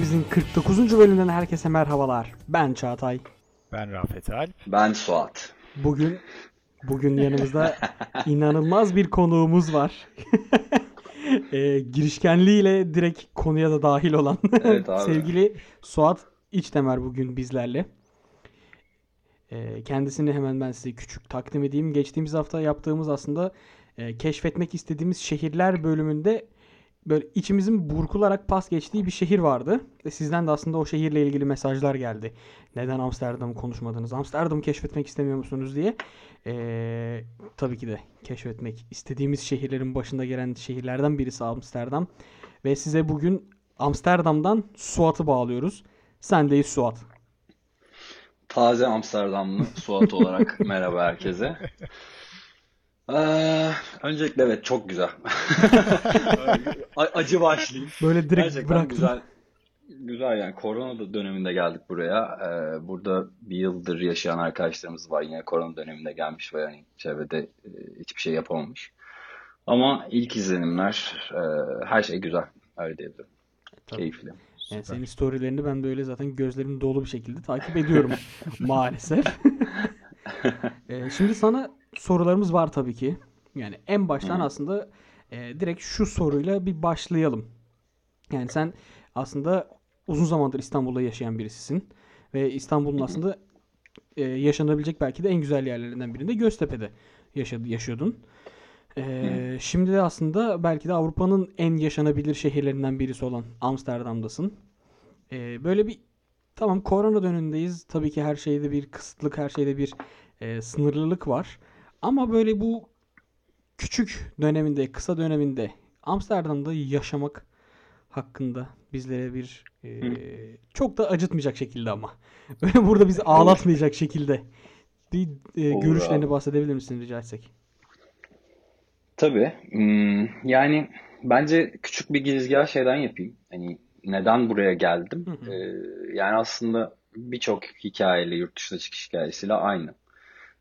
Bizim 49. bölümden herkese merhabalar. Ben Çağatay. Ben Rafet Al. Ben Suat. Bugün bugün yanımızda inanılmaz bir konuğumuz var. e, girişkenliğiyle direkt konuya da dahil olan Evet abi. sevgili Suat İçtemer bugün bizlerle. E, kendisini hemen ben size küçük takdim edeyim. Geçtiğimiz hafta yaptığımız aslında e, keşfetmek istediğimiz şehirler bölümünde böyle içimizin burkularak pas geçtiği bir şehir vardı. Ve sizden de aslında o şehirle ilgili mesajlar geldi. Neden Amsterdam'ı konuşmadınız? Amsterdam'ı keşfetmek istemiyor musunuz diye. Ee, tabii ki de keşfetmek istediğimiz şehirlerin başında gelen şehirlerden birisi Amsterdam. Ve size bugün Amsterdam'dan Suat'ı bağlıyoruz. Sendeyiz Suat. Taze Amsterdamlı Suat olarak merhaba herkese. Ee, öncelikle evet çok güzel. Acı başlayayım. Böyle direkt Gerçekten bıraktım. güzel. Güzel yani korona döneminde geldik buraya. Ee, burada bir yıldır yaşayan arkadaşlarımız var. Yine korona döneminde gelmiş ve yani çevrede e, hiçbir şey yapamamış. Ama ilk izlenimler e, her şey güzel. Öyle diyebilirim. Tabii. Keyifli. Yani senin storylerini ben böyle zaten gözlerim dolu bir şekilde takip ediyorum maalesef. Ee, şimdi sana sorularımız var tabii ki. Yani en baştan Hı. aslında e, direkt şu soruyla bir başlayalım. Yani sen aslında uzun zamandır İstanbul'da yaşayan birisisin. Ve İstanbul'un aslında e, yaşanabilecek belki de en güzel yerlerinden birinde Göztepe'de yaşadı, yaşıyordun. Ee, şimdi de aslında belki de Avrupa'nın en yaşanabilir şehirlerinden birisi olan Amsterdam'dasın. Ee, böyle bir tamam korona dönemindeyiz. Tabii ki her şeyde bir kısıtlık, her şeyde bir e, sınırlılık var. Ama böyle bu küçük döneminde, kısa döneminde Amsterdam'da yaşamak hakkında bizlere bir e, çok da acıtmayacak şekilde ama böyle burada bizi ağlatmayacak şekilde bir e, Olur görüşlerini abi. bahsedebilir misin rica etsek? Tabii. Hmm, yani bence küçük bir girizgah şeyden yapayım. Hani neden buraya geldim? Hı hı. Ee, yani aslında birçok hikayeyle, yurt dışına çıkış hikayesiyle aynı.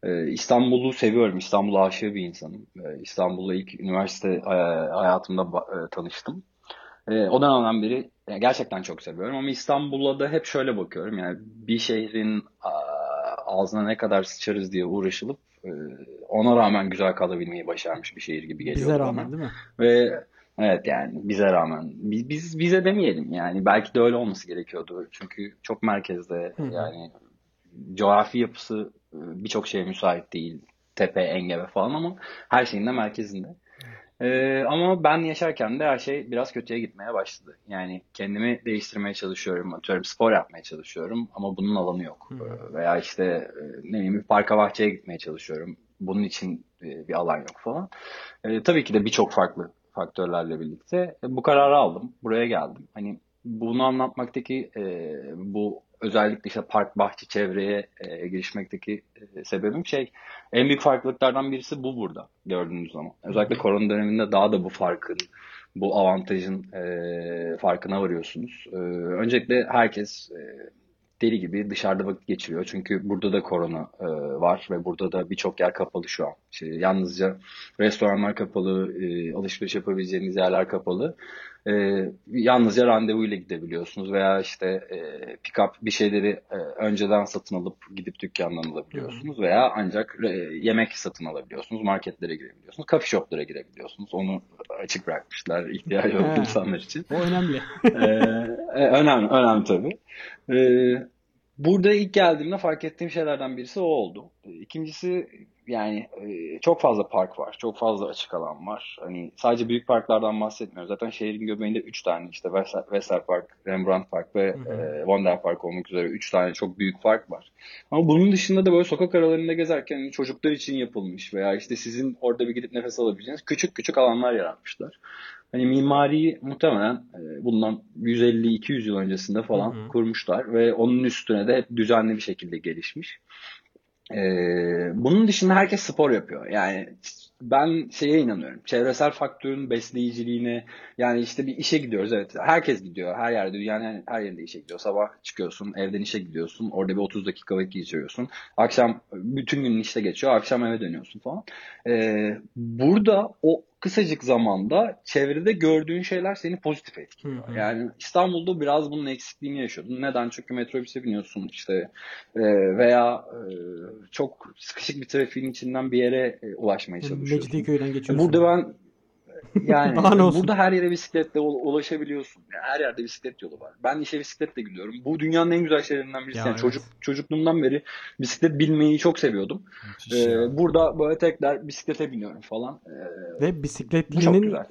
Ee, İstanbul'u seviyorum. İstanbul'a aşığı bir insanım. Ee, İstanbul'la ilk üniversite e, hayatımda e, tanıştım. Ee, o dönemden beri gerçekten çok seviyorum ama İstanbul'a da hep şöyle bakıyorum. Yani bir şehrin ağzına ne kadar sıçarız diye uğraşılıp e, ona rağmen güzel kalabilmeyi başarmış bir şehir gibi geliyor Bize bana. rağmen değil mi? Ve evet yani bize rağmen biz, biz bize demeyelim yani belki de öyle olması gerekiyordu. Çünkü çok merkezde yani coğrafi yapısı birçok şeye müsait değil. Tepe, engebe falan ama her şeyin de merkezinde. Ee, ama ben yaşarken de her şey biraz kötüye gitmeye başladı. Yani kendimi değiştirmeye çalışıyorum. Atıyorum spor yapmaya çalışıyorum ama bunun alanı yok. Ee, Veya işte e, ne bileyim bir parka bahçeye gitmeye çalışıyorum. Bunun için e, bir alan yok falan. Ee, tabii ki de birçok farklı faktörlerle birlikte e, bu kararı aldım. Buraya geldim. Hani bunu anlatmaktaki e, bu özellikle işte park, bahçe, çevreye e, girişmekteki e, sebebim şey en büyük farklılıklardan birisi bu burada gördüğünüz zaman. Özellikle korona döneminde daha da bu farkın, bu avantajın e, farkına varıyorsunuz. E, öncelikle herkes e, deli gibi dışarıda vakit geçiriyor. Çünkü burada da korona e, var ve burada da birçok yer kapalı şu an. İşte yalnızca restoranlar kapalı, e, alışveriş yapabileceğiniz yerler kapalı. E, yalnızca randevuyla gidebiliyorsunuz veya işte e, pick-up bir şeyleri e, önceden satın alıp gidip dükkandan alabiliyorsunuz veya ancak e, yemek satın alabiliyorsunuz, marketlere girebiliyorsunuz, coffee shoplara girebiliyorsunuz. Onu açık bırakmışlar ihtiyacı olan insanlar için. O önemli. Ee, önemli, önemli tabii. Ee, burada ilk geldiğimde fark ettiğim şeylerden birisi o oldu. İkincisi yani e, çok fazla park var, çok fazla açık alan var. Hani sadece büyük parklardan bahsetmiyoruz. Zaten şehrin göbeğinde 3 tane işte Wester Park, Rembrandt Park ve Hı hı. e, Wonder Park olmak üzere 3 tane çok büyük park var. Ama bunun dışında da böyle sokak aralarında gezerken hani çocuklar için yapılmış veya işte sizin orada bir gidip nefes alabileceğiniz küçük küçük alanlar yaratmışlar. Hani mimariyi muhtemelen e, bundan 150-200 yıl öncesinde falan Hı hı. kurmuşlar ve onun üstüne de hep düzenli bir şekilde gelişmiş. E, bunun dışında herkes spor yapıyor. Yani ben şeye inanıyorum. Çevresel faktörün besleyiciliğine yani işte bir işe gidiyoruz evet. Herkes gidiyor. Her yerde dünyanın her yerinde işe gidiyor. Sabah çıkıyorsun, evden işe gidiyorsun. Orada bir 30 dakika vakit geçiriyorsun. Akşam bütün gün işte geçiyor. Akşam eve dönüyorsun falan. Ee, burada o kısacık zamanda çevrede gördüğün şeyler seni pozitif etkiliyor. Hı hı. Yani İstanbul'da biraz bunun eksikliğini yaşıyordum. Neden? Çünkü metrobüse biniyorsun işte e, veya e, çok sıkışık bir trafiğin içinden bir yere e, ulaşmaya çalışıyorsun. Mecidiyeköy'den geçiyorsun. Burada ben yani burada her yere bisikletle ul- ulaşabiliyorsun. Yani her yerde bisiklet yolu var. Ben işe bisikletle gidiyorum. Bu dünyanın en güzel şeylerinden birisi. Ya Yani evet. çocuk çocukluğumdan beri bisiklet binmeyi çok seviyordum. Müthiş Ee, ya. burada böyle tekrar bisiklete biniyorum falan. Ee, Ve bisikletlinin güzel.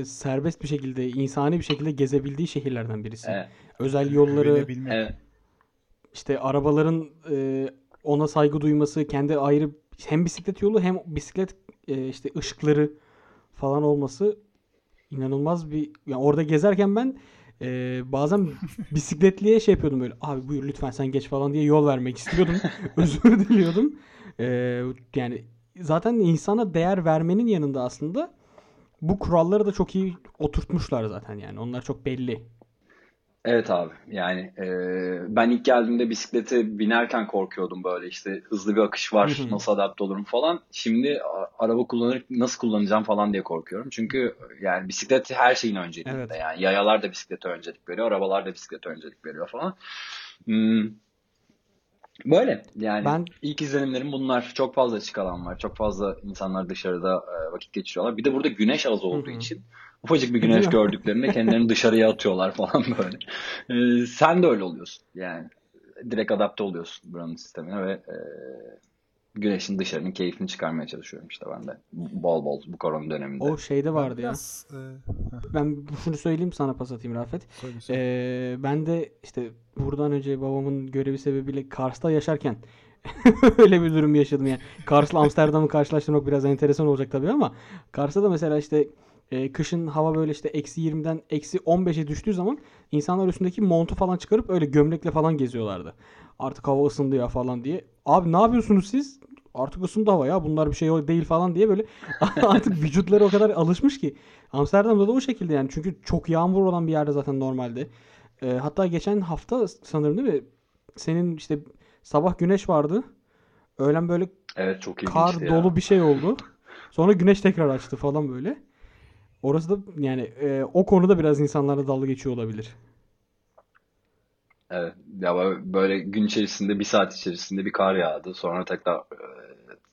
e, serbest bir şekilde, insani bir şekilde gezebildiği şehirlerden birisi. evet, Özel yolları, evet. işte arabaların e, ona saygı duyması, kendi ayrı hem bisiklet yolu hem bisiklet e, işte ışıkları falan olması inanılmaz bir yani orada gezerken ben e, bazen bisikletliye şey yapıyordum böyle abi buyur lütfen sen geç falan diye yol vermek istiyordum. Özür diliyordum. E, yani zaten insana değer vermenin yanında aslında bu kuralları da çok iyi oturtmuşlar zaten yani. Onlar çok belli. Evet abi yani e, ben ilk geldiğimde bisiklete binerken korkuyordum böyle işte hızlı bir akış var nasıl adapte olurum falan. Şimdi araba kullanır nasıl kullanacağım falan diye korkuyorum. Çünkü yani bisiklet her şeyin önceliğinde Evet. yani yayalar da bisiklete öncelik veriyor arabalar da bisiklete öncelik veriyor falan. Hmm. Böyle yani Ben- ilk izlenimlerim bunlar. Çok fazla açık alan var. Çok fazla insanlar dışarıda e, vakit geçiriyorlar. Bir de burada güneş az olduğu için ufacık bir güneş gördüklerinde kendilerini dışarıya atıyorlar falan böyle. E, sen de öyle oluyorsun. Yani direkt adapte oluyorsun buranın sistemine ve e, güneşin dışarının keyfini çıkarmaya çalışıyorum işte ben de. Bol bol bu korona döneminde. O şeyde vardı ya. biraz, e, Ben şunu söyleyeyim sana pas atayım Rafet. söyle söyle. Ee, ben de işte buradan önce babamın görevi sebebiyle Kars'ta yaşarken öyle bir durum yaşadım yani. Kars'la Amsterdam'ı karşılaştırmak biraz enteresan olacak tabii ama Kars'ta da mesela işte e, kışın hava böyle işte eksi 20'den eksi 15'e düştüğü zaman insanlar üstündeki montu falan çıkarıp öyle gömlekle falan geziyorlardı. Artık hava ısındı ya falan diye. Abi ne yapıyorsunuz siz? Artık ısındı hava ya bunlar bir şey değil falan diye böyle artık vücutları o kadar alışmış ki. Amsterdam'da da o şekilde yani çünkü çok yağmur olan bir yerde zaten normalde. Ee, hatta geçen hafta sanırım değil mi? Senin işte sabah güneş vardı. Öğlen böyle Evet çok kar ya. dolu bir şey oldu. Sonra güneş tekrar açtı falan böyle. Orası da yani e, o konuda biraz insanlarla dalga geçiyor olabilir. Evet. Ya böyle- gün içerisinde bir saat içerisinde bir kar yağdı. Sonra tekrar e,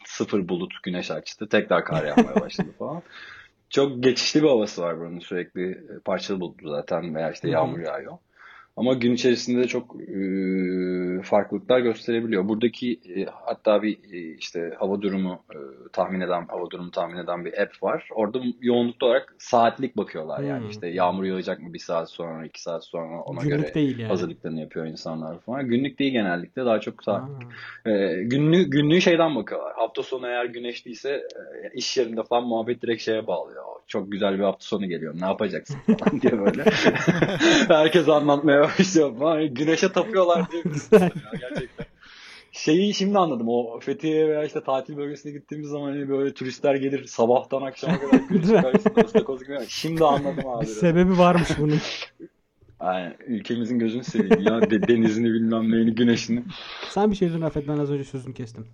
sıfır bulut güneş açtı. Tekrar kar yağmaya başladı falan. Çok geçişli bir havası var buranın sürekli e, parçalı bulutlu zaten veya işte yağmur yağıyor. Ama gün içerisinde de çok e, farklılıklar gösterebiliyor. Buradaki e, hatta bir e, işte hava durumu e, tahmin eden, hava durumu tahmin eden bir app var. Orada yoğunluklu olarak saatlik bakıyorlar yani Hmm. işte yağmur yağacak mı bir saat sonra, iki saat sonra ona Günlük göre değil yani. hazırlıklarını yapıyor insanlar falan. Günlük değil genellikle daha çok saat. Ha. E, günlüğü, günlüğü şeyden bakıyorlar. Hafta sonu eğer güneşliyse e, iş yerinde falan muhabbet direkt şeye bağlıyor. Çok güzel bir hafta sonu geliyor. Ne yapacaksın falan diye böyle. Herkes anlatmaya başlıyor falan. Güneşe tapıyorlar diye. Güzel. Ya gerçekten. Şeyi şimdi anladım. O Fethiye veya işte tatil bölgesine gittiğimiz zaman hani böyle turistler gelir sabahtan akşama kadar güneş karşısında ıstakoz gibi. Şimdi anladım abi. Bir sebebi varmış bunun. Yani ülkemizin gözünü seveyim ya. De- denizini bilmem neyini güneşini. Sen bir şey diyordun Rafet ben az önce sözünü kestim.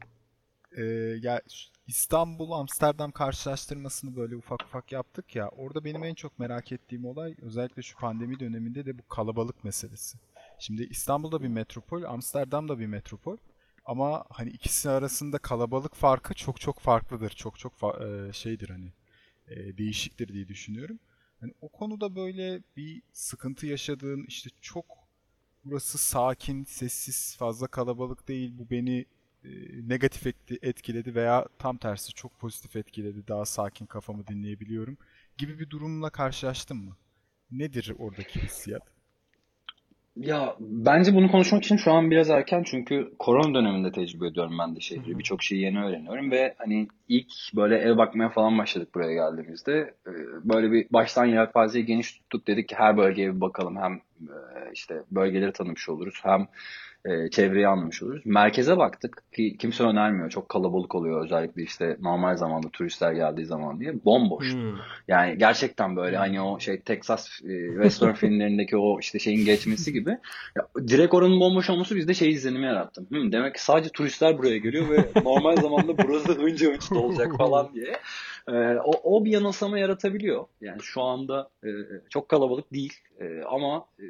Ee, ya İstanbul Amsterdam karşılaştırmasını böyle ufak ufak yaptık ya. Orada benim en çok merak ettiğim olay özellikle şu pandemi döneminde de bu kalabalık meselesi. Şimdi İstanbul'da bir metropol, Amsterdam'da bir metropol. Ama hani ikisi arasında kalabalık farkı çok çok farklıdır. Çok çok fa- e, şeydir hani e, değişiktir diye düşünüyorum. Hani o konuda böyle bir sıkıntı yaşadığın işte çok burası sakin, sessiz, fazla kalabalık değil. Bu beni negatif etki- etkiledi veya tam tersi çok pozitif etkiledi. Daha sakin kafamı dinleyebiliyorum gibi bir durumla karşılaştın mı? Nedir oradaki hissiyat? Ya bence bunu konuşmak için şu an biraz erken çünkü korona döneminde tecrübe ediyorum ben de şehri. Birçok şeyi yeni öğreniyorum ve hani ilk böyle ev bakmaya falan başladık buraya geldiğimizde. Ee, Böyle bir baştan yelpazeyi geniş tuttuk dedik ki her bölgeye bir bakalım. Hem e, işte bölgeleri tanımış oluruz hem e, çevreyi anlamış oluruz. Merkeze baktık ki kimse önermiyor. Çok kalabalık oluyor özellikle işte normal zamanda turistler geldiği zaman diye. Bomboş. Hmm. Yani gerçekten böyle hani o şey Texas e, western filmlerindeki o işte şeyin geçmesi gibi. Ya, direkt oranın bomboş olması bizde şey izlenimi yarattı. Hmm, demek ki sadece turistler buraya geliyor ve normal zamanda burası hınca hınç dolacak falan diye. Ee, o, o bir yanılsama yaratabiliyor. Yani şu anda e, çok kalabalık değil E, ama e,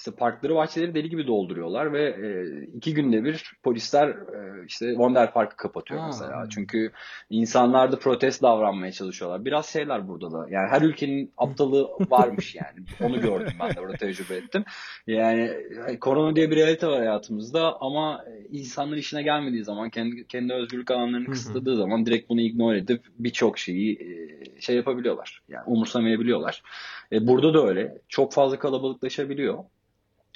işte parkları bahçeleri deli gibi dolduruyorlar ve e, iki günde bir polisler e, işte Wonder Park'ı kapatıyor Aa. mesela. Çünkü insanlar da protest davranmaya çalışıyorlar. Biraz şeyler burada da. Yani her ülkenin aptalı varmış yani. Onu gördüm ben de orada tecrübe ettim. Yani korona diye bir realite var hayatımızda ama insanlar işine gelmediği zaman kendi kendi özgürlük alanlarını kısıtladığı zaman direkt bunu ignore edip birçok şeyi e, şey yapabiliyorlar. Yani umursamayabiliyorlar. E, burada da öyle. Çok fazla kalabalıklaşabiliyor.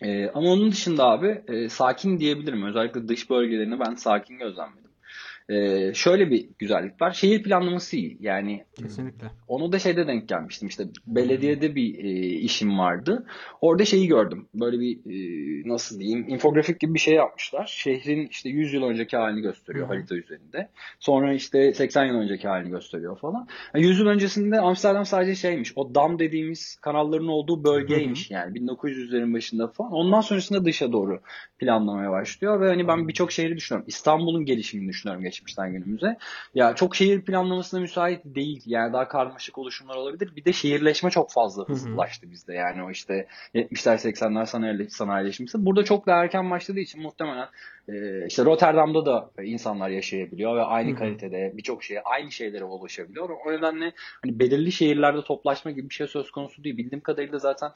E, ama onun dışında abi e, sakin diyebilirim. Özellikle dış bölgelerini ben sakin gözlemledim. E, şöyle bir güzellik var. Şehir planlaması iyi. Yani Kesinlikle. onu da şeyde denk gelmiştim işte belediyede bir e, işim vardı. Orada şeyi gördüm. Böyle bir e, nasıl diyeyim infografik gibi bir şey yapmışlar. Şehrin işte 100 yıl önceki halini gösteriyor Hı hı. harita üzerinde. Sonra işte 80 yıl önceki halini gösteriyor falan. Yani 100 yıl öncesinde Amsterdam sadece şeymiş. O dam dediğimiz kanalların olduğu bölgeymiş yani 1900'lerin başında falan. Ondan sonrasında dışa doğru planlamaya başlıyor ve hani ben birçok şehri düşünüyorum. İstanbul'un gelişimini düşünüyorum geçmişten günümüze. Ya çok şehir planlamasına müsait değil. Yani daha karmaşık oluşumlar olabilir. Bir de şehirleşme çok fazla hı. hızlılaştı bizde. Yani o işte 70'ler 80'ler sanayi, sanayileşmesi. Burada çok daha erken başladığı için muhtemelen e, işte Rotterdam'da da insanlar yaşayabiliyor ve aynı Hı hı. kalitede birçok şeye aynı şeylere ulaşabiliyor. O nedenle hani belirli şehirlerde toplaşma gibi bir şey söz konusu değil. Bildiğim kadarıyla zaten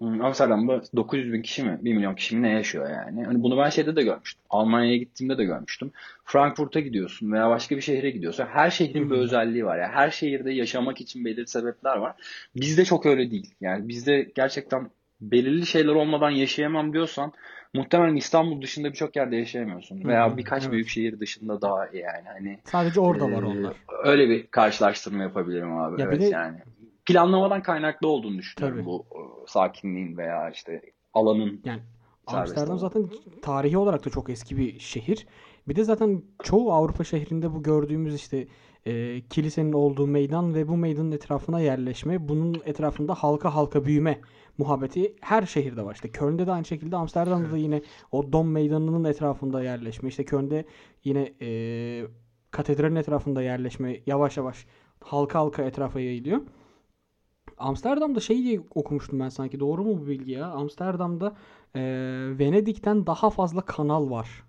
Amsterdam'da 900 bin kişi mi 1 milyon kişi mi ne yaşıyor yani. Hani bunu ben şeyde de görmüştüm. Almanya'ya gittiğimde de görmüştüm. Frankfurt'a gidiyorsun veya başka bir şehre gidiyorsun. Her şehrin bir özelliği var. Yani her şehirde yaşamak için belirli sebepler var. Bizde çok öyle değil. Yani bizde gerçekten belirli şeyler olmadan yaşayamam diyorsan muhtemelen İstanbul dışında birçok yerde yaşayamıyorsun. Veya birkaç evet. büyük şehir dışında daha iyi yani. Hani Sadece orada var ee, onlar. Öyle bir karşılaştırma yapabilirim abi. Ya evet de- yani. Planlamadan kaynaklı olduğunu düşünüyorum Tabii. bu e, sakinliğin veya işte alanın Yani Amsterdam zaten tarihi olarak da çok eski bir şehir. Bir de zaten çoğu Avrupa şehrinde bu gördüğümüz işte e, kilisenin olduğu meydan ve bu meydanın etrafına yerleşme, bunun etrafında halka halka büyüme muhabbeti her şehirde var. İşte Köln'de de aynı şekilde, Amsterdam'da da yine o Dom meydanının etrafında yerleşme. İşte Köln'de yine e, katedralin etrafında yerleşme yavaş yavaş halka halka etrafa yayılıyor. Amsterdam'da şey diye okumuştum ben sanki. Doğru mu bu bilgi ya? Amsterdam'da e, Venedik'ten daha fazla kanal var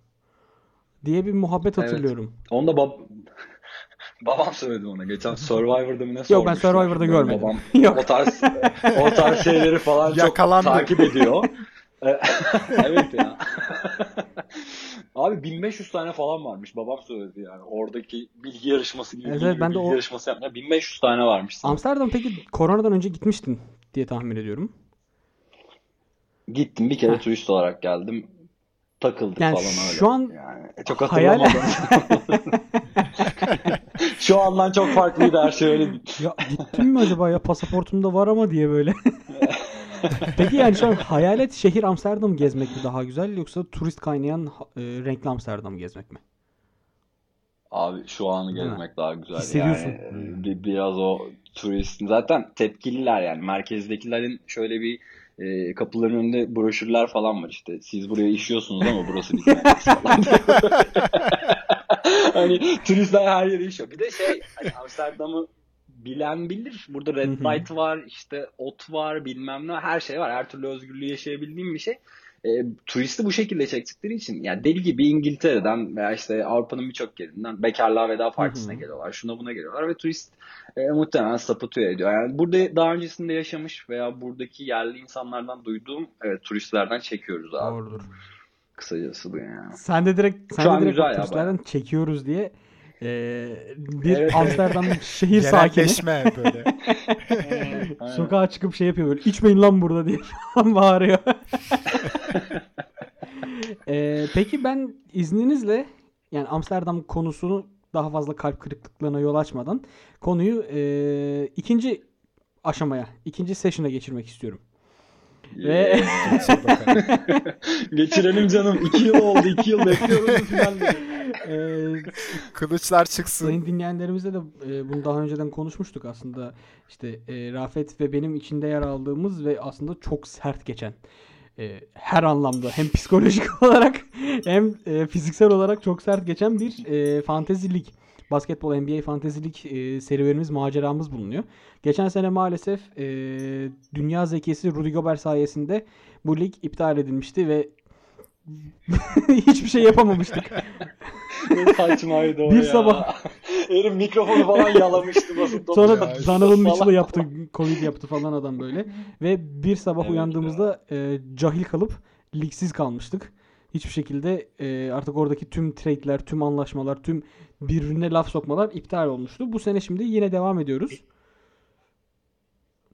diye bir muhabbet Evet. hatırlıyorum. Onu da bab babam söyledi ona. Geçen Survivor'da mı ne ben sormuşlar. Survivor'da Böyle görmedim. Babam Yok. o tarz o tarz şeyleri falan çok Yakalandı. takip ediyor. E, evet ya. Abi 1500 tane falan varmış. Babam söyledi yani. Oradaki bilgi yarışması gibi Evet, bilgi evet, ben de bilgi o- yarışması yapmaya 1500 tane varmış. sanırım. Amsterdam peki koronadan önce gitmiştin diye tahmin ediyorum. Gittim bir kere Heh. turist olarak geldim. Takıldık Yani falan öyle. şu an yani çok hayal-. Şu andan çok farklıydı her şey öyle. Ya gittim mi acaba ya pasaportumda var ama diye böyle. Peki yani şu an hayalet şehir Amsterdam gezmek mi daha güzel yoksa turist kaynayan e, renkli Amsterdam gezmek mi? Abi şu anı gezmek daha güzel. Hissediyorsun. Yani e, bir, biraz o turist zaten tepkililer yani merkezdekilerin şöyle bir e, kapıların önünde broşürler falan var işte. Siz buraya işiyorsunuz ama burası bizim falan. hani turistler her yere işiyor. Bir de şey hani Amsterdam'ı bilen bilir. Burada red light var, işte ot var, bilmem ne her şey var. Her türlü özgürlüğü yaşayabildiğim bir şey. E, turisti bu şekilde çektikleri için yani deli gibi İngiltere'den veya işte Avrupa'nın birçok yerinden bekarlığa veda partisine Hı hı. geliyorlar. Şuna buna geliyorlar ve turist e, muhtemelen sapıtıyor ediyor. Yani burada daha öncesinde yaşamış veya buradaki yerli insanlardan duyduğum evet, turistlerden çekiyoruz abi. Doğrudur. Kısacası bu yani. Sen de direkt sen Şu de direkt o ya turistlerden çekiyoruz diye e, bir Evet, Amsterdam şehir sakini böyle. Sokağa çıkıp şey yapıyor böyle içmeyin lan burada diye falan bağırıyor. E, peki ben izninizle yani Amsterdam konusunu daha fazla kalp kırıklıklarına yol açmadan konuyu e, ikinci aşamaya, ikinci session'a geçirmek istiyorum. Ve bakalım. Geçirelim canım. İki yıl oldu. iki yıl bekliyoruz finalde. e, Kılıçlar çıksın. Sayın dinleyenlerimizle de e, bunu daha önceden konuşmuştuk aslında. İşte e, Rafet ve benim içinde yer aldığımız ve aslında çok sert geçen e, her anlamda hem psikolojik olarak hem e, fiziksel olarak çok sert geçen bir e, fantezilik basketbol NBA fantezilik e, serüvenimiz, maceramız bulunuyor. Geçen sene maalesef e, dünya zekisi Rudy Gobert sayesinde bu lig iptal edilmişti ve hiçbir şey yapamamıştık. Ne saçmaydı o Bir ya. sabah- Herif mikrofonu falan yalamıştı basıp. Sonra Ya, Donovan. Mitchell'ı yaptı, Covid yaptı falan adam böyle. Ve bir sabah Evet uyandığımızda e, cahil kalıp ligsiz kalmıştık. Hiçbir şekilde e, artık oradaki tüm trade'ler, tüm anlaşmalar, tüm birbirine laf sokmalar iptal olmuştu. Bu sene şimdi yine devam ediyoruz.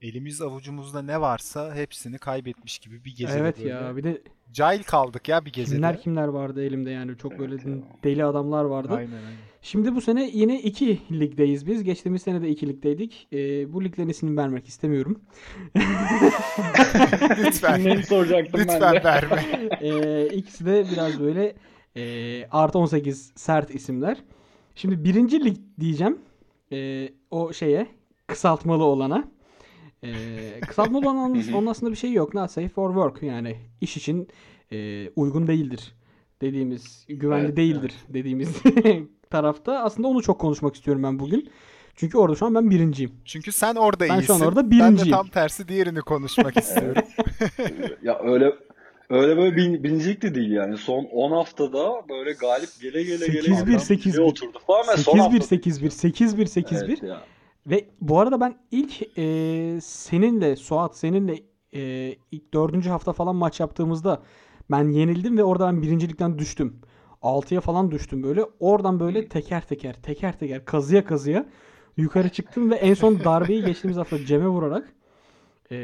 Elimiz avucumuzda ne varsa hepsini kaybetmiş gibi bir gecede evet böyle. ya bir de Cahil kaldık ya bir gecede. kimler kimler vardı elimde yani çok böyle Evet ya. deli adamlar vardı. Aynen aynen. Şimdi bu sene yine iki ligdeyiz biz. Geçtiğimiz sene de iki ligdeydik. E, bu liglerin ismini vermek istemiyorum. Lütfen. Kimleri soracaktım ben Lütfen de. verme. Ee, ikisi de biraz böyle e, artı 18 sert isimler. Şimdi birinci lig diyeceğim. Ee, o şeye kısaltmalı olana. Ee, olan hı. onun aslında bir şey yok. Not safe for work. Yani iş için e, uygun değildir dediğimiz, güvenli Evet, değildir dediğimiz tarafta. Aslında onu çok konuşmak istiyorum ben bugün. Çünkü orada şu an ben birinciyim. Çünkü sen orada Ben iyisin. şu an orada Ben birinciyim. de tam tersi diğerini konuşmak istiyorum. Ya öyle öyle böyle bin, birincilik de değil yani. Son 10 haftada böyle galip gele gele gele 8-1, adam 8-1. zirveye oturdu falan. ve son 8-1, hafta- 8-1, 8-1, 8-1. Ve bu arada ben ilk e, seninle Suat seninle e, ilk dördüncü hafta falan maç yaptığımızda ben yenildim ve orada ben birincilikten düştüm. 6'ya falan düştüm böyle. Oradan böyle teker teker teker teker kazıya kazıya yukarı çıktım ve en son darbeyi geçtiğimiz hafta Cem'e vurarak e,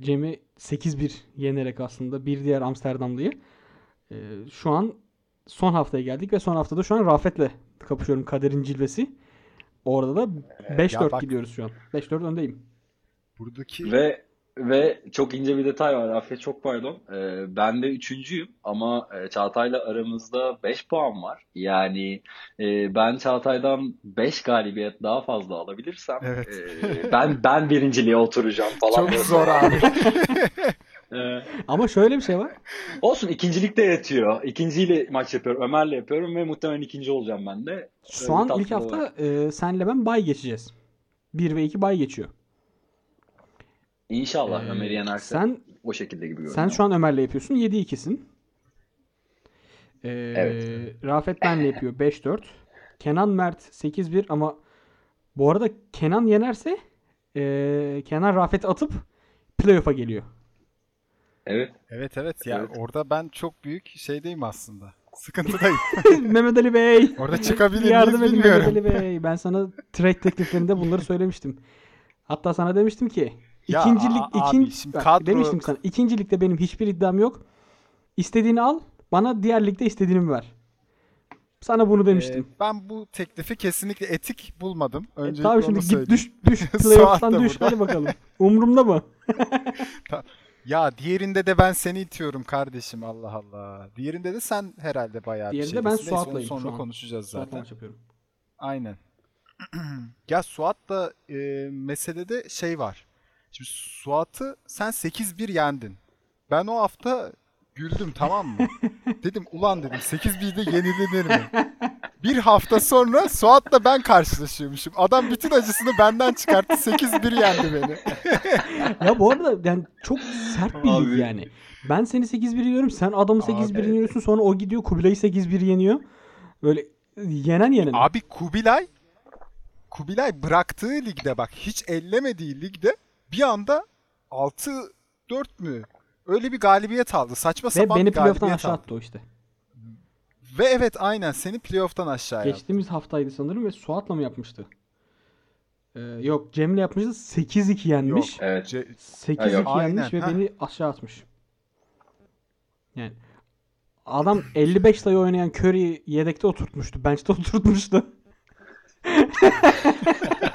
Cem'i 8-1 yenerek aslında bir diğer Amsterdamlıyı e, şu an son haftaya geldik ve son haftada şu an Rafet'le kapışıyorum kaderin cilvesi. Orada da 5-4 Ya bak- gidiyoruz şu an. 5-4 öndeyim. Buradaki Ve ve çok ince bir detay var. Afiyet çok pardon. Ee, ben de üçüncüyüm ama e, Çağatay'la aramızda 5 puan var. Yani e, ben Çağatay'dan 5 galibiyet daha fazla alabilirsem Evet. e, ben ben birinciliğe oturacağım falan. çok zor abi. Ee, Ama şöyle bir şey var. olsun ikincilik de yetiyor. İkinciyle maç yapıyorum. Ömer'le yapıyorum ve muhtemelen ikinci olacağım ben de. Şu Öyle an ilk hafta e, senle ben bay geçeceğiz. 1 ve 2 bay geçiyor. İnşallah Ee, Ömer'i yenerse sen o şekilde gibi görünüyor. sen şu an Ömer'le yapıyorsun. 7-2'sin. Ee, Evet. Rafet benle yapıyor 5-4. Kenan Mert 8-1 ama bu arada Kenan yenerse e, Kenan Rafet'i atıp playoff'a geliyor. Evet. evet evet ya Evet. orada ben çok büyük şeydeyim aslında. Sıkıntıdayım. Mehmet Ali Bey. Orada çıkabilir Yardım edin Mehmet. Ali Bey. Ben sana trade tekliflerinde bunları söylemiştim. Hatta sana demiştim ki Ya ikinci lig a- ikinci şimdi bak, kadro- demiştim sana ikinci ligde benim hiçbir iddiam yok. İstediğini al. Bana diğer ligde istediğini ver. Sana bunu demiştim. Ee, ben bu teklifi kesinlikle etik bulmadım. E, Öncelikle tamam onu şimdi git söyleyeyim. düş düş playoff'tan düş burada. hadi bakalım. Umurumda mı? Ya diğerinde de ben seni itiyorum kardeşim Allah Allah. Diğerinde de sen herhalde bayağı bir Diğerinde ben şeydesin. Neyse, onu Suat'layım şu sonra an. konuşacağız Zaten maç yapıyorum. Aynen. ya Suat'la e, meselede şey var. Şimdi Suat'ı sen 8-1 yendin. Ben o hafta güldüm tamam mı? dedim ulan dedim 8-1'de yenilinir mi? Bir hafta sonra Suat'la ben karşılaşıyormuşum. Adam bütün acısını benden çıkarttı. 8-1 yendi beni. Ya bu arada yani çok sert bir lig yani. Ben seni 8-1 yeniyorum. Sen adamı 8-1 Abi. yeniyorsun. Sonra o gidiyor Kubilay'ı 8-1 yeniyor. Böyle yenen yenen. Abi Kubilay Kubilay bıraktığı ligde bak hiç ellemediği ligde bir anda 6-4 mü? Öyle bir galibiyet aldı. Saçma Ve sapan beni bir playoff'tan aşağı aldı. attı o işte. Ve evet aynen seni playoff'tan aşağı yaptı. Geçtiğimiz haftaydı sanırım ve Suat'la mı yapmıştı? Ee, yok Cem'le yapmıştı. 8-2 yenmiş. Evet. Ce- 8-2 Ha, yok. yenmiş Aynen, ve ha. beni aşağı atmış. Yani adam 55 sayı oynayan Curry'i yedekte oturtmuştu. Bench'te oturtmuştu.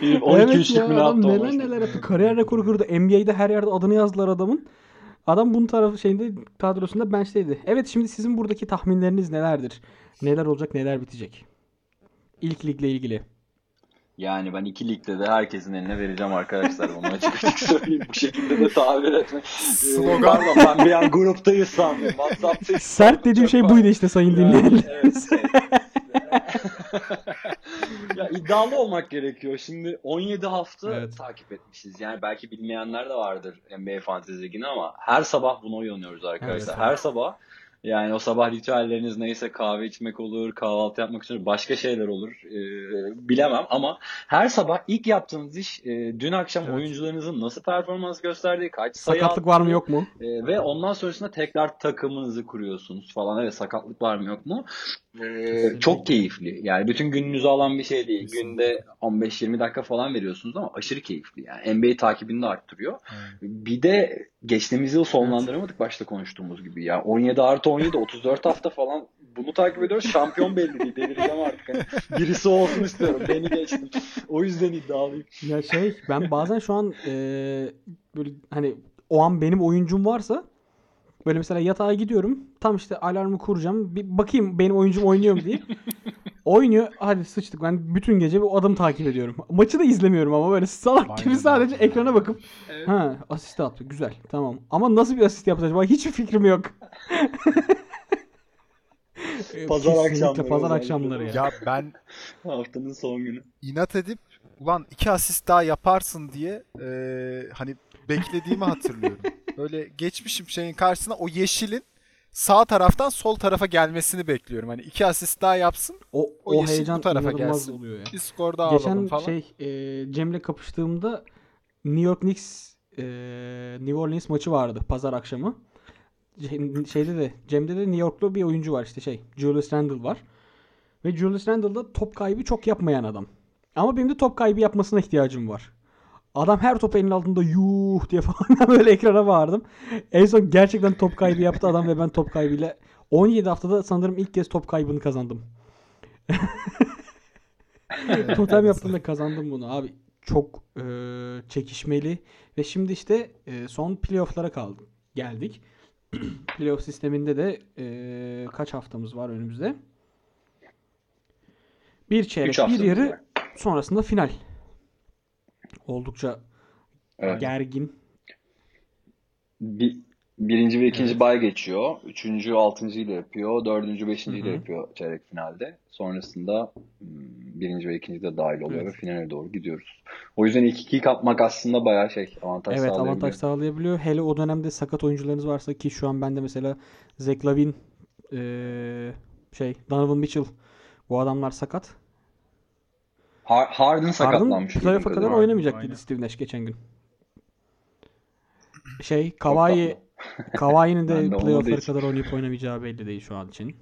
Herif 12 evet üçlük ya mü ne adam neler neler yaptı. Kariyer rekoru kırdı. NBA'de her yerde adını yazdılar adamın. Adam bunun tarafı şeyinde kadrosunda bench'teydi. Evet şimdi sizin buradaki tahminleriniz nelerdir? Neler olacak neler bitecek? İlk ligle ilgili. Yani ben iki ligde de herkesin eline vereceğim arkadaşlar. Bunu açık açık söyleyeyim. Bu şekilde de tabir etme. Slogan. Ee, Pardon ben bir an gruptayız sandım. WhatsApp'tayız. Sert dediğim şey buydu işte sayın Yani, dinleyenler. evet, şey. ya iddialı olmak gerekiyor. Şimdi 17 hafta Evet. takip etmişiz. Yani belki bilmeyenler de vardır NBA Fantasy Ligi'ni ama her sabah buna uyanıyoruz arkadaşlar. Evet. Her sabah yani o sabah ritüelleriniz neyse kahve içmek olur, kahvaltı yapmak için başka şeyler olur. Ee, bilemem ama her sabah ilk yaptığınız iş e, dün akşam Evet. oyuncularınızın nasıl performans gösterdiği, kaç sayı Sakatlık var mı yok mu? ee, ve ondan sonrasında tekrar takımınızı kuruyorsunuz falan. Evet sakatlık var mı yok mu? Kesinlikle. çok keyifli. Yani bütün gününüzü alan bir şey değil. Kesinlikle. Günde 15-20 dakika falan veriyorsunuz ama aşırı keyifli. Yani NBA takibini de arttırıyor. Bir de geçtiğimiz yıl sonlandıramadık başta konuştuğumuz gibi. Ya 17 artı 17 34 hafta falan bunu takip ediyoruz. Şampiyon belli değil. Delireceğim artık. Hani birisi olsun istiyorum. Beni geçtim. O yüzden iddialıyım. Ya şey ben bazen şu an e, böyle hani o an benim oyuncum varsa böyle mesela yatağa gidiyorum. Tam işte alarmı kuracağım. Bir bakayım benim oyuncum oynuyor mu diye. Oynuyor. Hadi sıçtık. Ben bütün gece o adamı takip ediyorum. Maçı da izlemiyorum ama böyle salak Aynen gibi sadece ekrana bakıp Evet. ha asist attı. Güzel. Tamam. Ama nasıl bir asist yaptı acaba? Hiçbir fikrim yok. Pazar Kesinlikle akşamları Pazar akşamları ya. Ya ben Haftanın son günü. inat edip ulan iki asist daha yaparsın diye e, hani beklediğimi hatırlıyorum. Böyle geçmişim şeyin karşısına o yeşilin sağ taraftan sol tarafa gelmesini bekliyorum. Hani iki asist daha yapsın O, O o, yeşil bu heyecan tarafa gelsin. oluyor ya. bir skor daha alalım Geçen falan. şey e, Cem'le kapıştığımda New York Knicks e, New Orleans maçı vardı pazar akşamı. Ce- Şeyde de Cem'de de New Yorklu bir oyuncu var işte şey Julius Randle var. Ve Julius Randle da top kaybı çok yapmayan adam. Ama benim de top kaybı yapmasına ihtiyacım var. Adam her topu elinin altında yuh diye falan böyle ekrana bağırdım. En son gerçekten top kaybı yaptı adam ve ben top kaybıyla 17 haftada sanırım ilk kez top kaybını kazandım. Totem yaptığımda kazandım bunu abi. Çok e, çekişmeli ve şimdi işte e, son playoff'lara kaldık. Geldik. Playoff sisteminde de e, kaç haftamız var önümüzde? Bir çeyrek, bir yarı, sonrasında final. Oldukça Evet. gergin. Bir, birinci ve ikinci bay geçiyor. Üçüncü, altıncıyı da yapıyor. Dördüncü, beşinciyi de yapıyor çeyrek finalde. Sonrasında hmm, birinci ve ikinci de dahil oluyor Evet. ve finale doğru gidiyoruz. O yüzden ilk ikiyi kapmak aslında bayağı şey avantaj Evet sağlayabiliyor. avantaj sağlayabiliyor. Hele o dönemde sakat oyuncularınız varsa ki şu an bende mesela Zach Lavin, eee, şey Donovan Mitchell bu adamlar sakat. Har- Harden Harden sakatlanmış. playoff'a kadar oynamayacak dedi Steve Nash geçen gün. Şey Kawhi Kawhi'nin de de playoff'lara kadar oynayıp oynamayacağı belli değil şu an için.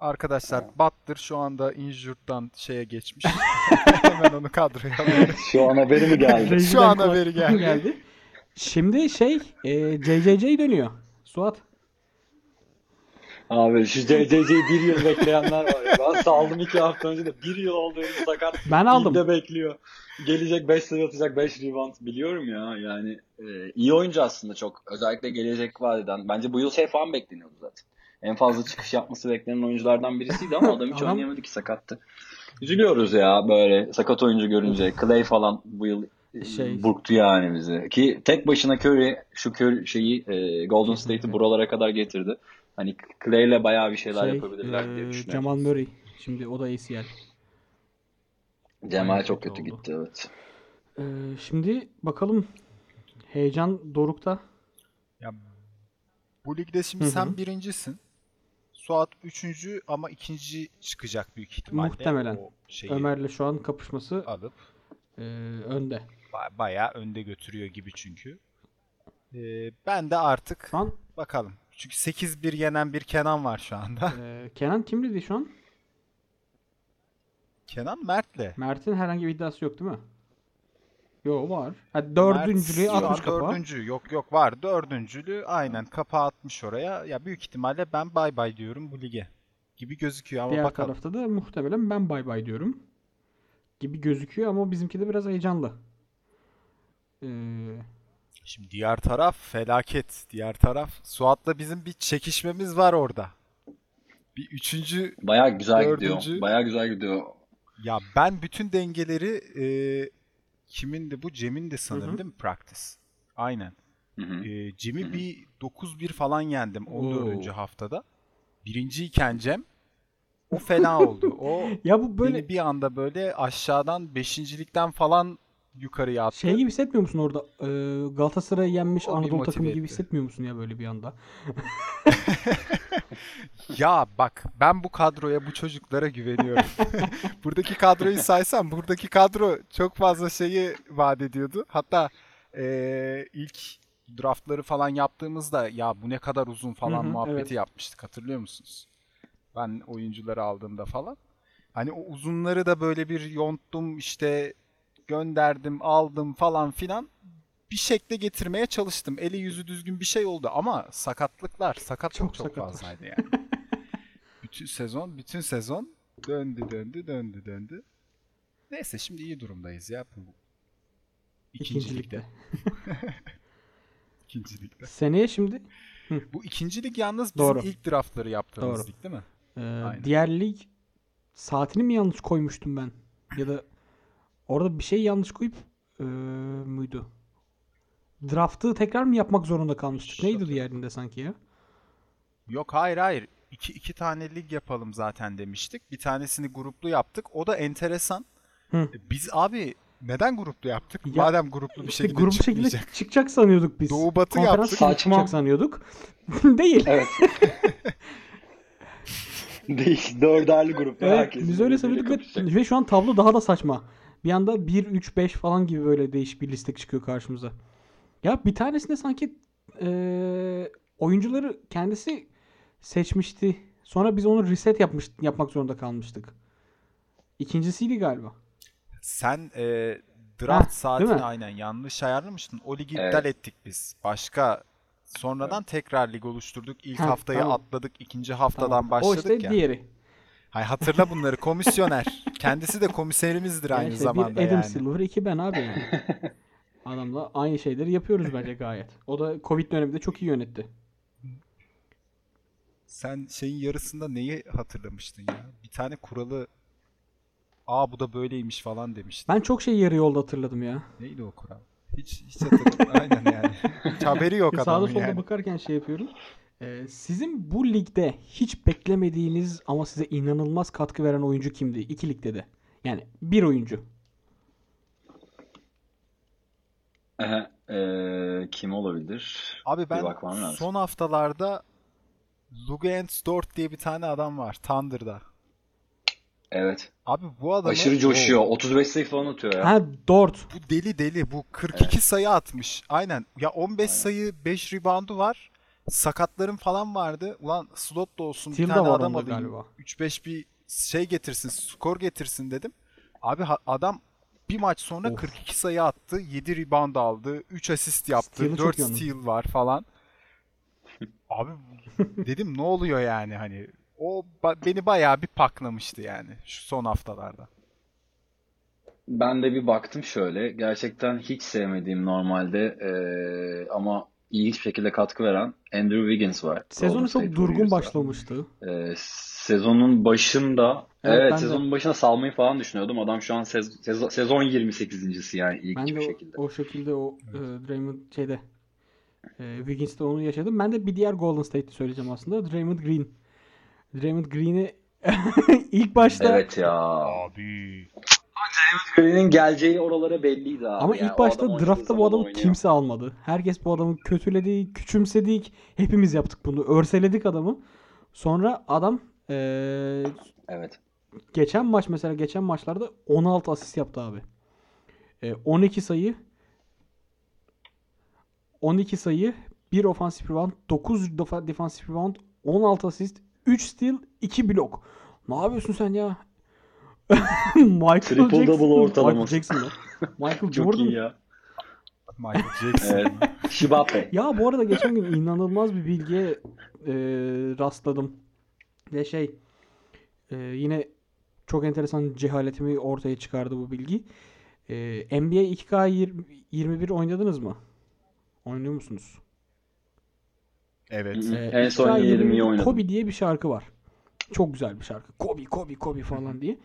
Arkadaşlar Butler şu anda injured'dan şeye geçmiş. Hemen onu kadroya alıyorum. Şu an haberi mi geldi? Şu an haberi geldi. Şimdi şey e, JJJ dönüyor. Suat. Abi şu CCC'yi bir yıl bekleyenler var ya. Ben saldım iki hafta önce de bir yıl oldu henüz sakat. Ben aldım. Ligde bekliyor. Gelecek 5 sayı atacak 5 rebound biliyorum ya. Yani e, iyi oyuncu aslında çok. Özellikle gelecek vadeden. Bence bu yıl şey falan bekleniyordu zaten. En fazla çıkış yapması beklenen oyunculardan birisiydi ama adam hiç oynayamadı ki sakattı. Üzülüyoruz ya böyle sakat oyuncu görünce. Clay falan bu yıl e, Şey- burktu yani bizi. Ki tek başına Curry şu Curry şeyi e, Golden. State'i buralara kadar getirdi. Hani Clay'le bayağı bir şeyler Şey, yapabilirler diye e, düşünüyorum. Jamal Murray. Şimdi o da ACL. Cemal çok kötü oldu. gitti evet. E, şimdi bakalım heyecan dorukta. Ya, bu ligde şimdi Hı hı. sen birincisin. Suat üçüncü ama ikinci çıkacak büyük ihtimalle. Muhtemelen. O şeyi Ömer'le şu an kapışması alıp e, önde. ba- bayağı önde götürüyor gibi çünkü. Ee, ben de artık an bakalım. Çünkü 8-1 yenen bir Kenan var şu anda. e, Kenan kimliydi şu an? Kenan Mert'le. Mert'in herhangi bir iddiası yok değil mi? Yok var. Ha, dördüncülüğü Mert atmış kapağı. Dördüncü. Yok yok var. Dördüncülüğü aynen kapağı atmış oraya. Ya büyük ihtimalle ben bay bay diyorum bu lige. Gibi gözüküyor ama Diğer bakalım. tarafta da muhtemelen ben bay bay diyorum. Gibi gözüküyor ama bizimki de biraz heyecanlı. Ee, Şimdi diğer taraf felaket. Diğer taraf Suat'la bizim bir çekişmemiz var orada. Bir üçüncü Bayağı güzel Dördüncü- gidiyor. Bayağı güzel gidiyor. Ya ben bütün dengeleri e, kimindi bu? Cem'in de sanırım Hı hı. değil mi? Practice. Aynen. Hı hı. E, Cem'i bir 9-1 falan yendim 14. Oo. haftada. Birinciyken Cem o fena oldu. O Ya bu böyle beni bir anda böyle aşağıdan beşincilikten falan yukarıya attı. şey gibi hissetmiyor musun orada? Ee, Galatasaray'ı yenmiş O Anadolu takımı gibi etti. hissetmiyor musun ya böyle bir anda? Ya bak ben bu kadroya bu çocuklara güveniyorum. buradaki kadroyu saysam buradaki kadro çok fazla şeyi vaat ediyordu. Hatta eee, ilk draftları falan yaptığımızda ya bu ne kadar uzun falan Hı hı, muhabbeti evet. yapmıştık hatırlıyor musunuz? Ben oyuncuları aldığımda falan. Hani o uzunları da böyle bir yonttum işte gönderdim aldım falan filan. Bir şekle getirmeye çalıştım. Eli yüzü düzgün bir şey oldu ama sakatlıklar, sakatlık Çok çok, sakatlar. fazlaydı yani. bütün sezon, bütün sezon döndü döndü döndü döndü. Neyse şimdi iyi durumdayız ya ikincilikte. İkincilikte. İkincilikte. Seneye şimdi Bu ikincilik yalnız bizim Doğru. ilk draftları yaptığımız Doğru. lig değil mi? e, Aynen. diğer lig saatini mi yanlış koymuştum ben? Ya da orada bir şey yanlış koyup e, muydu? Draft'ı tekrar mı yapmak zorunda kalmıştık? Neydi diğerinde sanki ya? Yok hayır hayır. İki, iki tane lig yapalım zaten demiştik. Bir tanesini gruplu yaptık. O da enteresan. Hı. E, Biz abi neden gruplu yaptık? Ya, Madem gruplu bir İşte şekilde grup şekilde çıkacak sanıyorduk biz. Doğu Batı Konferans yaptık. Saçma. çıkacak sanıyorduk. Değil. Evet. Değil. Dörderli grupta Evet, herkes. biz öyle sanıyorduk ve, ve şu an tablo daha da saçma. Bir anda 1, 3, 5 falan gibi böyle değişik bir liste çıkıyor karşımıza. Ya bir tanesinde sanki eee, oyuncuları kendisi seçmişti. Sonra biz onu reset yapmış, yapmak zorunda kalmıştık. İkincisiydi galiba. Sen e, draft Heh, saatini aynen yanlış ayarlamıştın. O ligi Evet. iptal ettik biz. Başka sonradan tekrar lig oluşturduk. İlk Heh, haftayı tamam. atladık. ikinci haftadan Tamam. başladık o işte ya. diğeri. Hay hatırla bunları komisyoner. Kendisi de komiserimizdir Yani aynı işte zamanda bir Adam yani. Silver, iki ben abi. yani. Adamla aynı şeyleri yapıyoruz bence gayet. O da Covid döneminde çok iyi yönetti. Sen şeyin yarısında neyi hatırlamıştın ya? Bir tane kuralı Aa bu da böyleymiş falan demiştin. Ben çok şey yarı yolda hatırladım ya. Neydi o kural? Hiç hiç hatırlamıyorum. Aynen yani. Hiç haberi yok Sağda adamın solda yani. bakarken şey yapıyorum. Ee, sizin bu ligde hiç beklemediğiniz ama size inanılmaz katkı veren oyuncu kimdi? İki ligde de. Yani bir oyuncu. Ehe, eee, kim olabilir? Abi ben son haftalarda Lugens Dort diye bir tane adam var Thunder'da. Evet. Abi bu adamı Aşırı coşuyor. 35 sayı falan atıyor ya. Ha Dort. Bu deli deli. Bu 42 sayı atmış. Aynen. Ya 15 Aynen. sayı 5 reboundu var. Sakatlarım falan vardı. Ulan slot da olsun bir Steal de tane adam alayım. galiba. 3-5 bir şey getirsin, skor getirsin dedim. Abi ha- adam bir maç sonra Of. 42 sayı attı. 7 rebound aldı. 3 asist yaptı. Steal'ı çok 4 iyi onun. steal var falan. Abi dedim ne oluyor yani hani. O ba- beni bayağı bir paklamıştı yani şu son haftalarda. Ben de bir baktım şöyle. Gerçekten hiç sevmediğim normalde eee, ama bir şekilde katkı veren Andrew Wiggins var. Sezonu çok durgun başlamıştı. Eee, sezonun başında Evet, evet, ben de. sezonun başında salmayı falan düşünüyordum. Adam şu an sez- sezon, sezon 28.si yani ilginç Ben de o, şekilde. o şekilde o e, Draymond şeyde e, Wiggins'te onu yaşadım. Ben de bir diğer Golden State'i söyleyeceğim aslında. Draymond Green. Draymond Green'i ilk başta Evet ya. Abi. Green'in geleceği oralara belliydi abi. Ama Yani ilk başta adam draftta bu adamı oynuyor. kimse almadı. Herkes bu adamı kötüledi, küçümsedik. Hepimiz yaptık bunu. Örseledik adamı. Sonra adam eee, Evet. geçen maç mesela geçen maçlarda 16 asist yaptı abi. Eee, 12 sayı 12 sayı 1 ofansif rebound 9 defa- defansif rebound 16 asist 3 steal 2 blok. Ne yapıyorsun sen ya? Michael Triple Jackson. double Michael ortalaması. Jackson? Michael Çok Jordan. iyi ya. Michael Jackson. Evet. Şibape. Ya bu arada geçen gün inanılmaz bir bilgiye e, rastladım. Ve şey e, yine çok enteresan cehaletimi ortaya çıkardı bu bilgi. E, NBA 2K21 oynadınız mı? Oynuyor musunuz? Evet. Hı hı. E, En son 2K21'de 20'yi oynadım. Kobe diye bir şarkı var. Çok güzel bir şarkı. Kobe, Kobe, Kobe falan diye.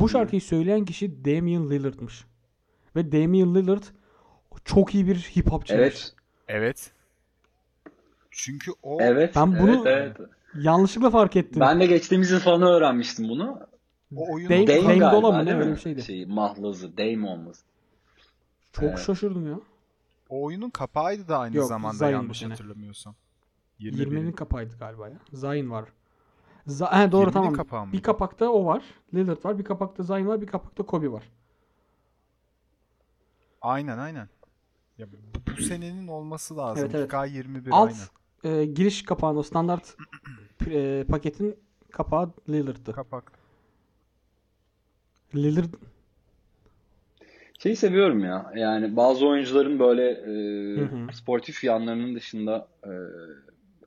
Bu şarkıyı söyleyen kişi Damian Lillard'mış. Ve Damian Lillard çok iyi bir hip hopçıymış. Evet. Evet. Çünkü o Evet. Ben bunu- evet, evet. Yanlışlıkla fark ettim. Ben de geçtiğimiz yıl falan öğrenmiştim bunu. o oyunun Dame- Dame, Dame galiba Dola mı ne? Öyle bir şeydi. Şey, mahlazı. Dame olması. Çok Evet. şaşırdım ya. o oyunun kapağıydı da aynı Yok, zamanda Zion yanlış hatırlamıyorsam. 20'nin kapağıydı galiba ya. Zayn var. Z- He, doğru 20'nin tamam. kapağı mı? Bir kapakta o var. Lillard var. Bir kapakta Zayn var. Bir kapakta Kobe var. Aynen aynen. Ya bu, bu senenin olması lazım. Evet, evet. K21 Alt aynen. e, giriş kapağında o standart e, paketin kapağı Lillard'tı. Kapak. Lillard Şeyi seviyorum ya. Yani bazı oyuncuların böyle e, Hı hı. sportif yanlarının dışında e,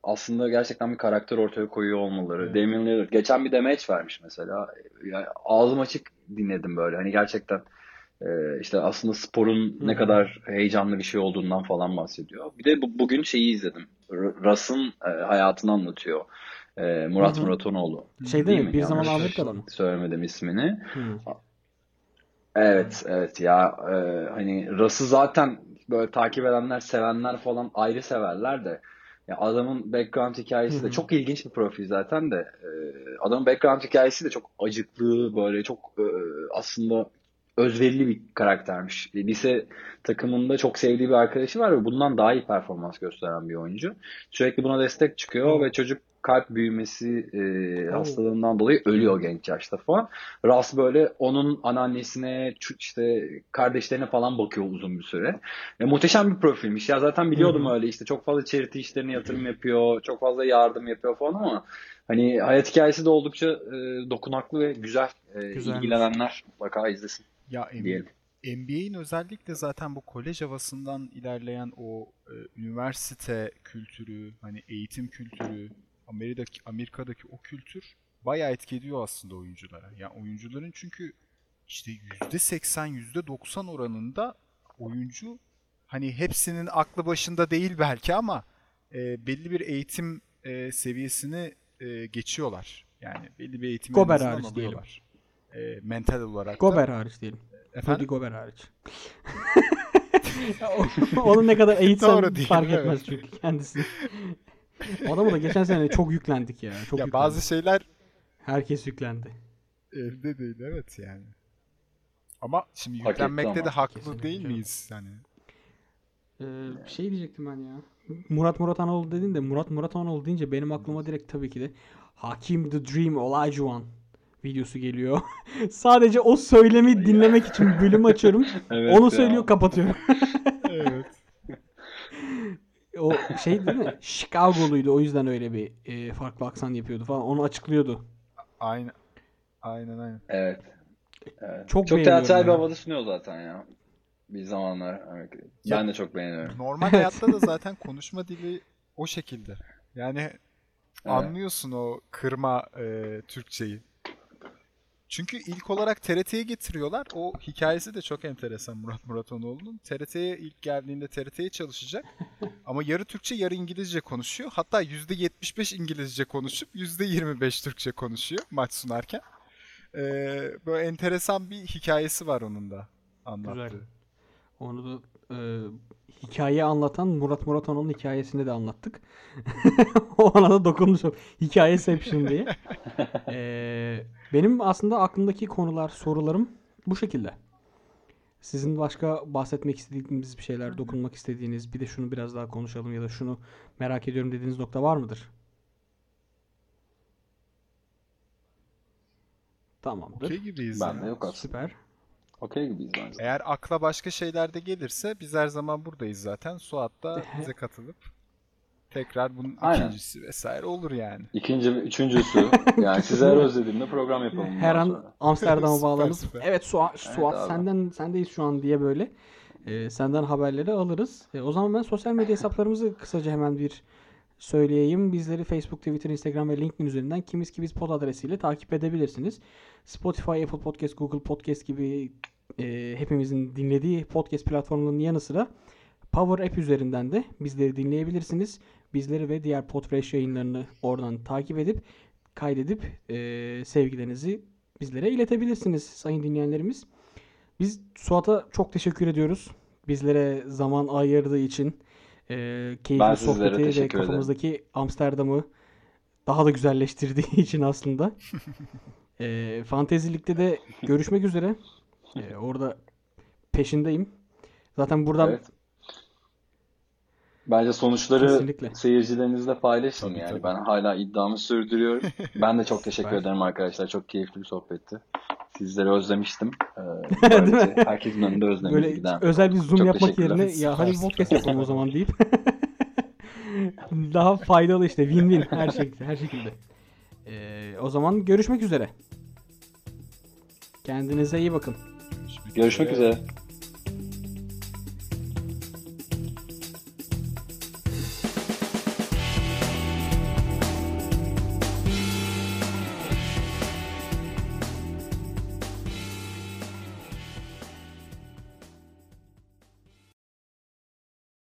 aslında gerçekten bir karakter ortaya koyuyor olmaları. Evet. Damian Lillard geçen bir demeç vermiş mesela. Yani ağzım açık dinledim böyle. Hani gerçekten e, işte aslında sporun Hı ne kadar heyecanlı bir şey olduğundan falan bahsediyor. Bir de bu, bugün şeyi izledim. R- Russ'ın e, hayatını anlatıyor. E, Murat hı. Muratonoğlu. şey Değil değil mi? Bir zaman Yanlış Amerika'da mı? Söylemedim ismini. Hı. Evet, evet ya e, hani Russ'ı zaten böyle takip edenler, sevenler falan ayrı severler de ya adamın background hikayesi de çok ilginç bir profil zaten de e, adamın background hikayesi de çok acıklı böyle çok e, aslında özverili bir karaktermiş. E, Lise takımında çok sevdiği bir arkadaşı var ve bundan daha iyi performans gösteren bir oyuncu. Sürekli buna destek çıkıyor Hı. ve çocuk kalp büyümesi e, hastalığından dolayı ölüyor genç yaşta falan. Russ böyle onun anneannesine, işte kardeşlerine falan bakıyor uzun bir süre. E, muhteşem bir profilmiş. Ya zaten biliyordum öyle işte çok fazla charity işlerine yatırım yapıyor, çok fazla yardım yapıyor falan ama hani hayat hikayesi de oldukça e, dokunaklı ve güzel. E, ilgilenenler mutlaka izlesin Ya em- diyelim. NBA'in özellikle zaten bu kolej havasından ilerleyen o e, üniversite kültürü, hani eğitim kültürü, Amerika'daki Amerika'daki o kültür bayağı etki ediyor aslında oyunculara. Yani oyuncuların çünkü işte %80, %90 oranında oyuncu hani hepsinin aklı başında değil belki ama e, belli bir eğitim e, seviyesini e, geçiyorlar. Yani belli bir eğitim Gober hariç diyelim. alıyorlar. E, mental olarak da. Gober hariç diyelim. Rudy Efendim? Gober hariç. Onun ne kadar Doğru değil, fark evet. etmez çünkü kendisi. Adamı da geçen sene çok yüklendik ya. Çok ya yüklendik. bazı şeyler Herkes yüklendi. elde değil evet yani. Ama şimdi Hak yüklenmekte ama. de haklı Kesinlikle değil canım. miyiz? Hani Ee, bir şey diyecektim ben ya. Murat Muratanoğlu dedin de Murat Muratanoğlu deyince benim aklıma direkt tabii ki de Hakim The Dream Olajuwon videosu geliyor. Sadece o söylemi dinlemek için bölüm açıyorum. Evet Onu ya. söylüyor kapatıyorum. evet. O şey değil mi? Chicago'luydu o yüzden öyle bir e, farklı aksan yapıyordu falan. Onu açıklıyordu. Aynen. Aynen aynen. Evet. evet. Çok Çok teatral bir havada sunuyor zaten ya. Bir zamanlar. Ya- Ben de çok beğeniyorum. Normal hayatta da zaten konuşma dili o şekilde. Yani anlıyorsun o kırma e, Türkçeyi. Çünkü ilk olarak TRT'ye getiriyorlar. O hikayesi de çok enteresan Murat Muratonoğlu'nun. TRT'ye ilk geldiğinde TRT'ye çalışacak. Ama yarı Türkçe yarı İngilizce konuşuyor. Hatta %75 İngilizce konuşup %25 Türkçe konuşuyor maç sunarken. Ee, böyle enteresan bir hikayesi var onun da anlattığı. Güzel. Onu da e, hikaye anlatan Murat Muratanoğlu'nun hikayesini de anlattık. Ona da dokunmuş olduk. Hikayeception diye. E, benim aslında aklımdaki konular, sorularım bu şekilde. Sizin başka bahsetmek istediğiniz bir şeyler, dokunmak istediğiniz, bir de şunu biraz daha konuşalım ya da şunu merak ediyorum dediğiniz nokta var mıdır? Tamamdır. Okey gibiyiz Ben de yok aslında. Süper. Okey gibiyiz bence. Eğer akla başka şeyler de gelirse biz her zaman buradayız zaten. Suat da bize katılıp tekrar bunun Aynen. ikincisi vesaire olur yani. İkinci, üçüncüsü. Yani sizi her özlediğimde program yapalım. Her an sonra. Amsterdam'a süper. evet Suat, Suat abi. senden sendeyiz şu an diye böyle e, senden haberleri alırız. E, o zaman ben sosyal medya hesaplarımızı kısaca hemen bir söyleyeyim. Bizleri Facebook, Twitter, Instagram ve LinkedIn üzerinden kimiz ki biz pod adresiyle takip edebilirsiniz. Spotify, Apple Podcast, Google Podcast gibi e, hepimizin dinlediği podcast platformlarının yanı sıra Power App üzerinden de bizleri dinleyebilirsiniz. Bizleri ve diğer Podfresh yayınlarını oradan takip edip kaydedip e, sevgilerinizi bizlere iletebilirsiniz sayın dinleyenlerimiz. Biz Suat'a çok teşekkür ediyoruz. Bizlere zaman ayırdığı için e, keyifli Ben sohbeti ve teşekkür ederim. kafamızdaki Amsterdam'ı daha da güzelleştirdiği için aslında. E, Fantezilikte de görüşmek üzere. E, orada peşindeyim. Zaten buradan Evet. Bence sonuçları Kesinlikle. seyircilerinizle paylaşın Tabii, yani. tabii. Ben hala iddiamı sürdürüyorum. Ben de çok teşekkür ederim arkadaşlar. Çok keyifli bir sohbetti. Sizleri özlemiştim. Ee, Değil mi? böylece herkesin önünde özlemimiz Böyle gider. özel bir zoom Çok yapmak yerine ya Süpersin. podcast yapalım o zaman deyip daha faydalı işte win-win her şekilde her şekilde. Ee, o zaman görüşmek üzere. Kendinize iyi bakın. Görüşmek üzere.